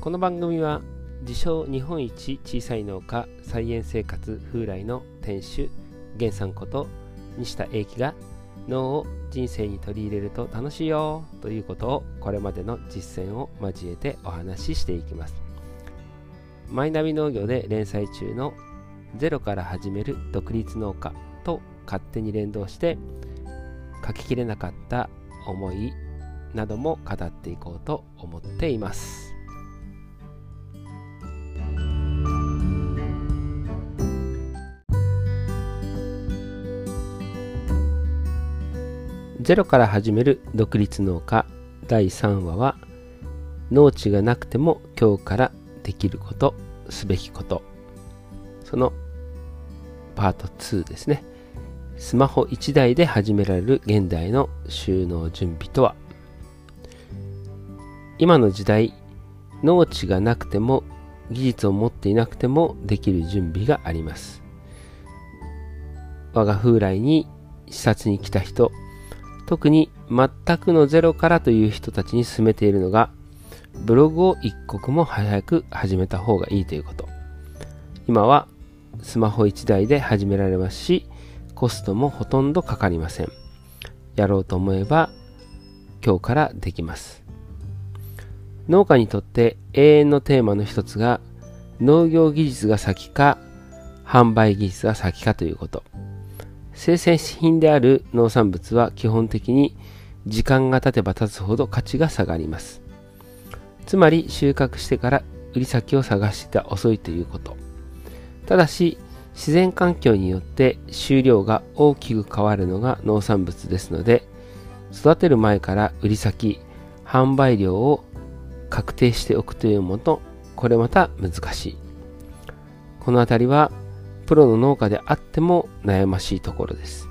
この番組は自称日本一小さい農家菜園生活風来の店主源さんこと西田英樹が農を人生に取り入れると楽しいよということをこれまでの実践を交えてお話ししていきます。マイナビ農業で連載中のゼロから始める独立農家と勝手に連動して書ききれなかった思いなども語っていこうと思っています。ゼロから始める独立農家。第3話は農地がなくても今日からできることすべきことそのパート2ですね。スマホ1台で始められる現代の収納準備とは。今の時代農地がなくても技術を持っていなくてもできる準備があります。我が風来に視察に来た人特に全くのゼロからという人たちに勧めているのが、ブログを一刻も早く始めた方がいいということ。今はスマホ1台で始められますし、コストもほとんどかかりません。やろうと思えば今日からできます。農家にとって永遠のテーマの一つが農業技術が先か販売技術が先かということ。生鮮品である農産物は基本的に時間が経てば経つほど価値が下がります。つまり収穫してから売り先を探してた遅いということ。ただし自然環境によって収量が大きく変わるのが農産物ですので育てる前から売り先、販売量を確定しておくというものこれまた難しい。この辺りはプロの農家であっても悩ましいところです。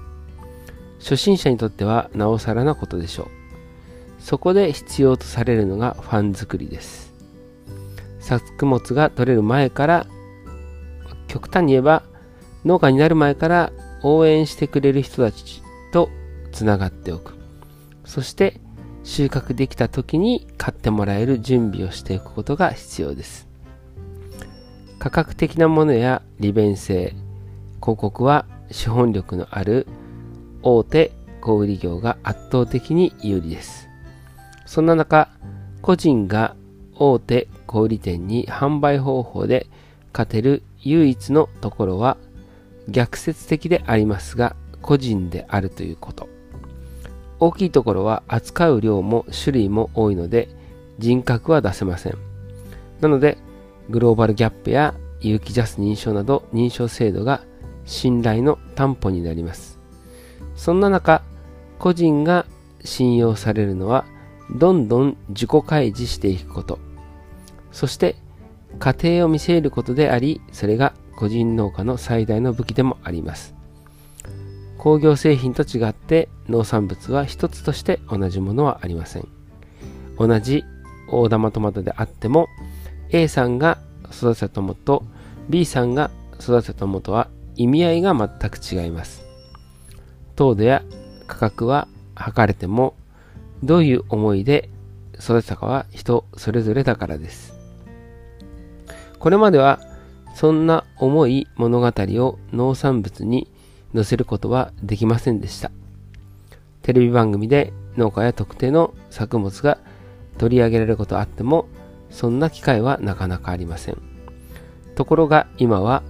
初心者にとってはなおさらなことでしょう。そこで必要とされるのがファン作りです。作物が取れる前から、極端に言えば農家になる前から応援してくれる人たちとつながっておく。そして収穫できた時に買ってもらえる準備をしていくことが必要です。価格的なものや利便性、広告は資本力のある大手小売業が圧倒的に有利です。そんな中、個人が大手小売店に販売方法で勝てる唯一のところは逆説的でありますが個人であるということ。大きいところは扱う量も種類も多いので人格は出せません。なのでグローバルギャップや有機ジャス認証など認証制度が信頼の担保になります。そんな中、個人が信用されるのはどんどん自己開示していくこと。そして家庭を見せることであり、それが個人農家の最大の武器でもあります。工業製品と違って農産物は一つとして同じものはありません。同じ大玉トマトであっても A さんが育てたトマト B さんが育てたトマトは意味合いが全く違います。糖度や価格は測れてもどういう思いで育てたかは人それぞれだからです。これまではそんな重い物語を農産物に載せることはできませんでした。テレビ番組で農家や特定の作物が取り上げられることあってもそんな機会はなかなかありません。ところが今は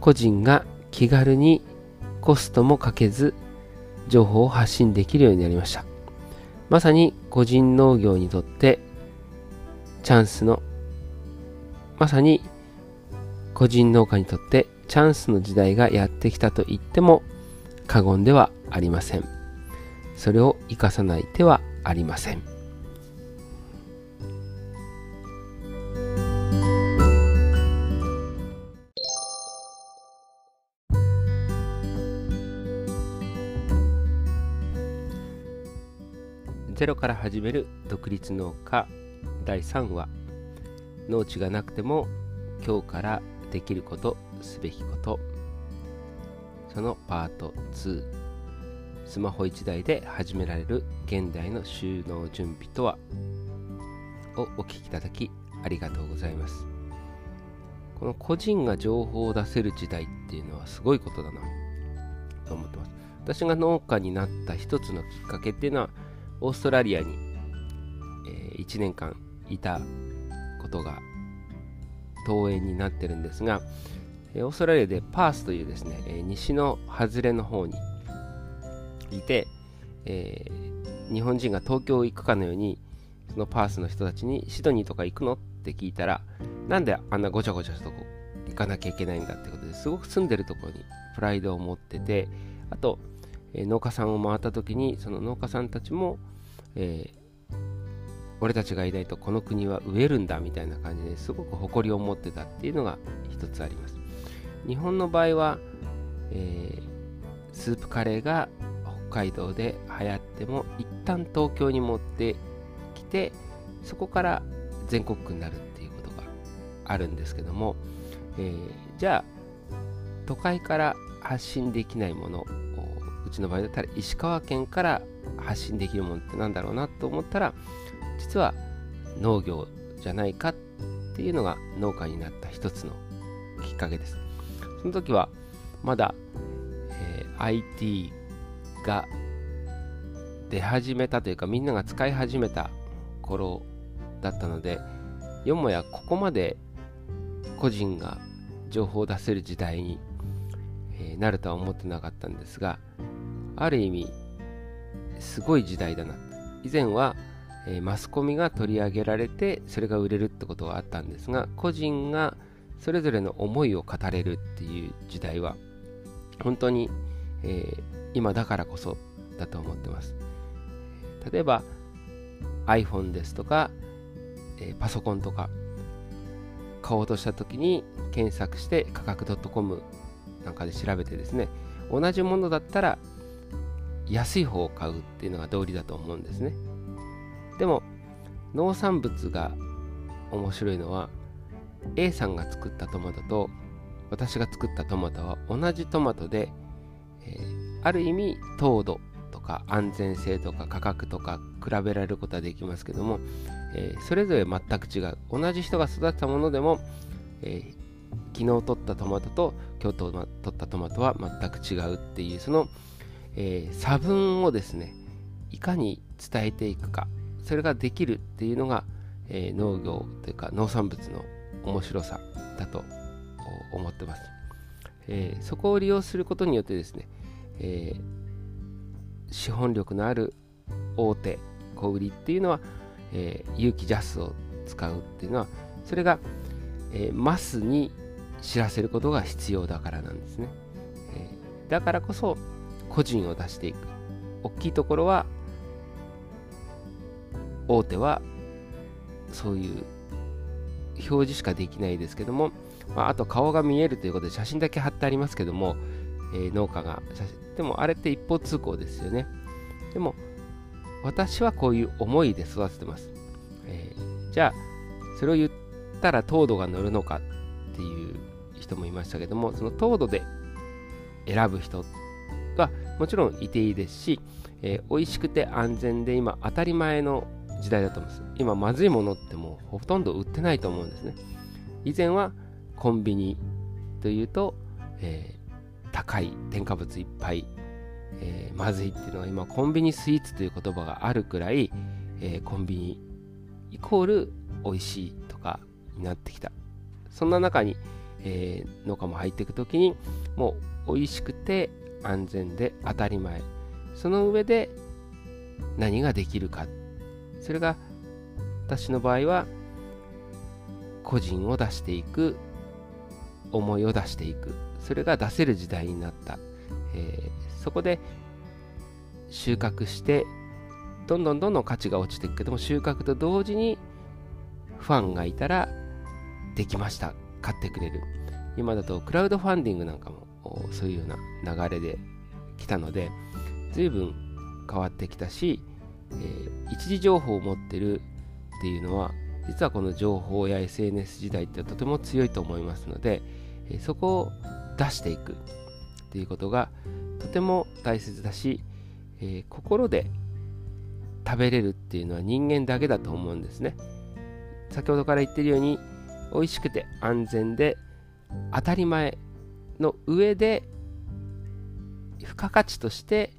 個人が気軽にコストもかけず情報を発信できるようになりました。まさに個人農業にとってチャンスの、まさに個人農家にとってチャンスの時代がやってきたと言っても過言ではありません。それを生かさない手はありません。ゼロから始める独立農家。第3話農地がなくても今日からできることすべきこと。そのパート2スマホ1台で始められる現代の収納準備とは？をお聞きいただきありがとうございます。この個人が情報を出せる時代っていうのはすごいことだなと思ってます。私が農家になった一つのきっかけっていうのはオーストラリアに、えー、1年間いたことが登園になってるんですが、えー、オーストラリアでパースというですね、えー、西の外れの方にいて、え日本人が東京行くかのようにそのパースの人たちにシドニーとか行くのって聞いたらなんであんなごちゃごちゃしたとこ行かなきゃいけないんだってことですごく住んでるところにプライドを持っててあと、え、農家さんを回った時にその農家さんたちも、えー、俺たちがいないとこの国は飢えるんだみたいな感じですごく誇りを持ってたっていうのが一つあります。日本の場合は、えー、スープカレーが北海道で流行っても一旦東京に持ってきてそこから全国区になるっていうことがあるんですけども、えー、じゃあ都会から発信できないものちの場合だったら石川県から発信できるものってなんだろうなと思ったら実は農業じゃないかっていうのが農家になった一つのきっかけです。その時はまだ、えー、IT が出始めたというかみんなが使い始めた頃だったのでよもやここまで個人が情報を出せる時代に、えー、なるとは思ってなかったんですがある意味すごい時代だな。以前は、えー、マスコミが取り上げられてそれが売れるってことがあったんですが個人がそれぞれの思いを語れるっていう時代は本当に、えー、今だからこそだと思ってます。例えば iPhone ですとか、えー、パソコンとか買おうとした時に検索して価格 .com なんかで調べてですね同じものだったら安い方を買うっていうのが道理だと思うんですね。でも農産物が面白いのは A さんが作ったトマトと私が作ったトマトは同じトマトで、えー、ある意味糖度とか安全性とか価格とか比べられることはできますけども、えー、それぞれ全く違う。同じ人が育てたものでも、えー、昨日取ったトマトと今日取ったトマトは全く違うっていうその、えー、差分をですねいかに伝えていくかそれができるっていうのが、えー、農業というか農産物の面白さだと思ってます、えー、そこを利用することによってですね、え資本力のある大手小売りっていうのは、え有機ジャスを使うっていうのはそれが、えマスに知らせることが必要だからなんですね、え、だからこそ個人を出していく。大きいところは大手はそういう表示しかできないですけども、まあ、あと顔が見えるということで写真だけ貼ってありますけども、えー、農家が写真でもあれって一方通行ですよね。でも私はこういう思いで育ててます、えー、じゃあそれを言ったら糖度が乗るのかっていう人もいましたけどもその糖度で選ぶ人もちろんいていいですし、えー、美味しくて安全で今当たり前の時代だと思います。今まずいものってもうほとんど売ってないと思うんですね。以前はコンビニというと、えー、高い添加物いっぱい、えー、まずいっていうのは今コンビニスイーツという言葉があるくらい、えコンビニイコール美味しいとかになってきた。そんな中にえ、農家も入っていく時にもう美味しくて安全で当たり前。その上で何ができるか。それが私の場合は個人を出していく。思いを出していく。それが出せる時代になった、えー、そこで収穫してどんどんどんどん価値が落ちていくけども収穫と同時にファンがいたらできました。買ってくれる。今だとクラウドファンディングなんかもそういうような流れで来たので随分変わってきたし、えー、一時情報を持ってるっていうのは実はこの情報や SNS 時代ってとても強いと思いますので、えー、そこを出していくっていうことがとても大切だし、えー、心で食べれるっていうのは人間だけだと思うんですね。先ほどから言ってるように美味しくて安全で当たり前の上で付加価値として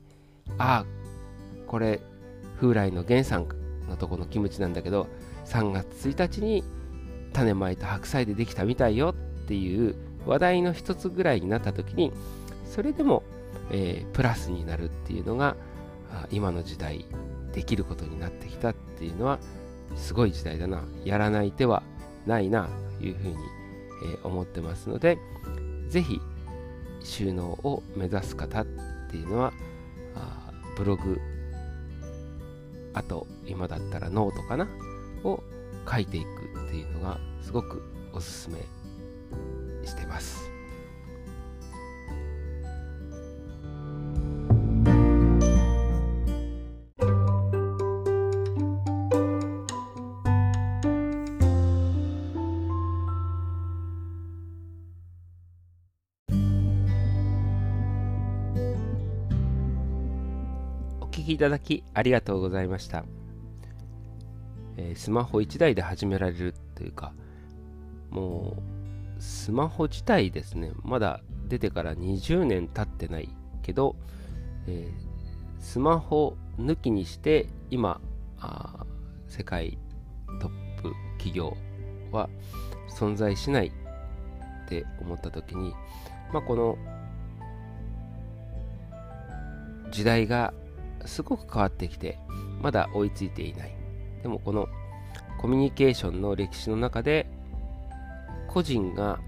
ああこれ風来の原産のとこのキムチなんだけど3月1日に種まいた白菜でできたみたいよっていう話題の一つぐらいになった時にそれでも、えー、プラスになるっていうのが今の時代できることになってきたっていうのはすごい時代だな。やらない手はないなというふうに、えー、思ってますので是非収納を目指す方っていうのはあブログあと今だったらノートかな？を書いていくっていうのがすごくおすすめしてます。きいただきありがとうございました。えー、スマホ1台で始められるというか、もう、スマホ自体ですね、まだ出てから20年経ってないけど、えー、スマホ抜きにして今あ世界トップ企業は存在しないって思った時に、まあ、この時代がすごく変わってきてまだ追いついていない。でもこのコミュニケーションの歴史の中で個人が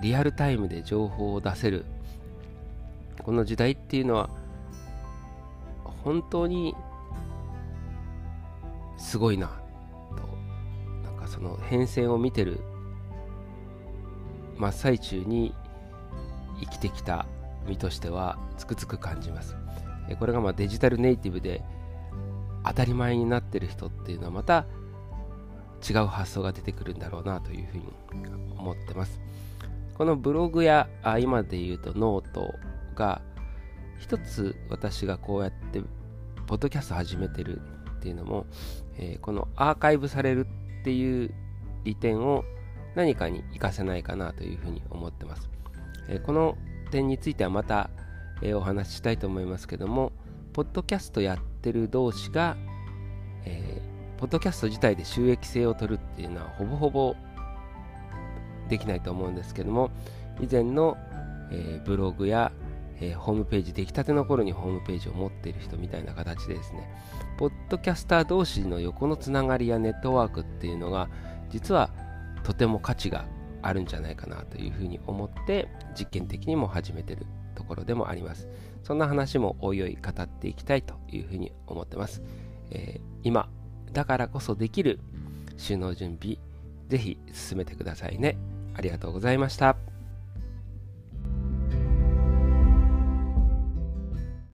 リアルタイムで情報を出せる。この時代っていうのは本当にすごいな。となんかその変遷を見てる。真っ最中に生きてきた身としてはつくづく感じます。これがまデジタルネイティブで当たり前になってる人っていうのはまた違う発想が出てくるんだろうなというふうに思ってます。このブログやあ今で言うとノートが一つ私がこうやってポッドキャスト始めてるっていうのも、えー、このアーカイブされるっていう利点を何かに活かせないかなというふうに思ってます、えー、この点についてはまたえー、お話ししたいと思いますけども、ポッドキャストやってる同士が、えー、ポッドキャスト自体で収益性を取るっていうのはほぼほぼできないと思うんですけども、以前の、えー、ブログや、えー、ホームページ、出来たての頃にホームページを持っている人みたいな形でですね、ポッドキャスター同士の横のつながりやネットワークっていうのが、実はとても価値があるんじゃないかなというふうに思って実験的にも始めてる。ころでもあります。そんな話もおいおい語っていきたいというふうに思ってます。えー、今、だからこそできる収納準備、ぜひ進めてくださいね。ありがとうございました。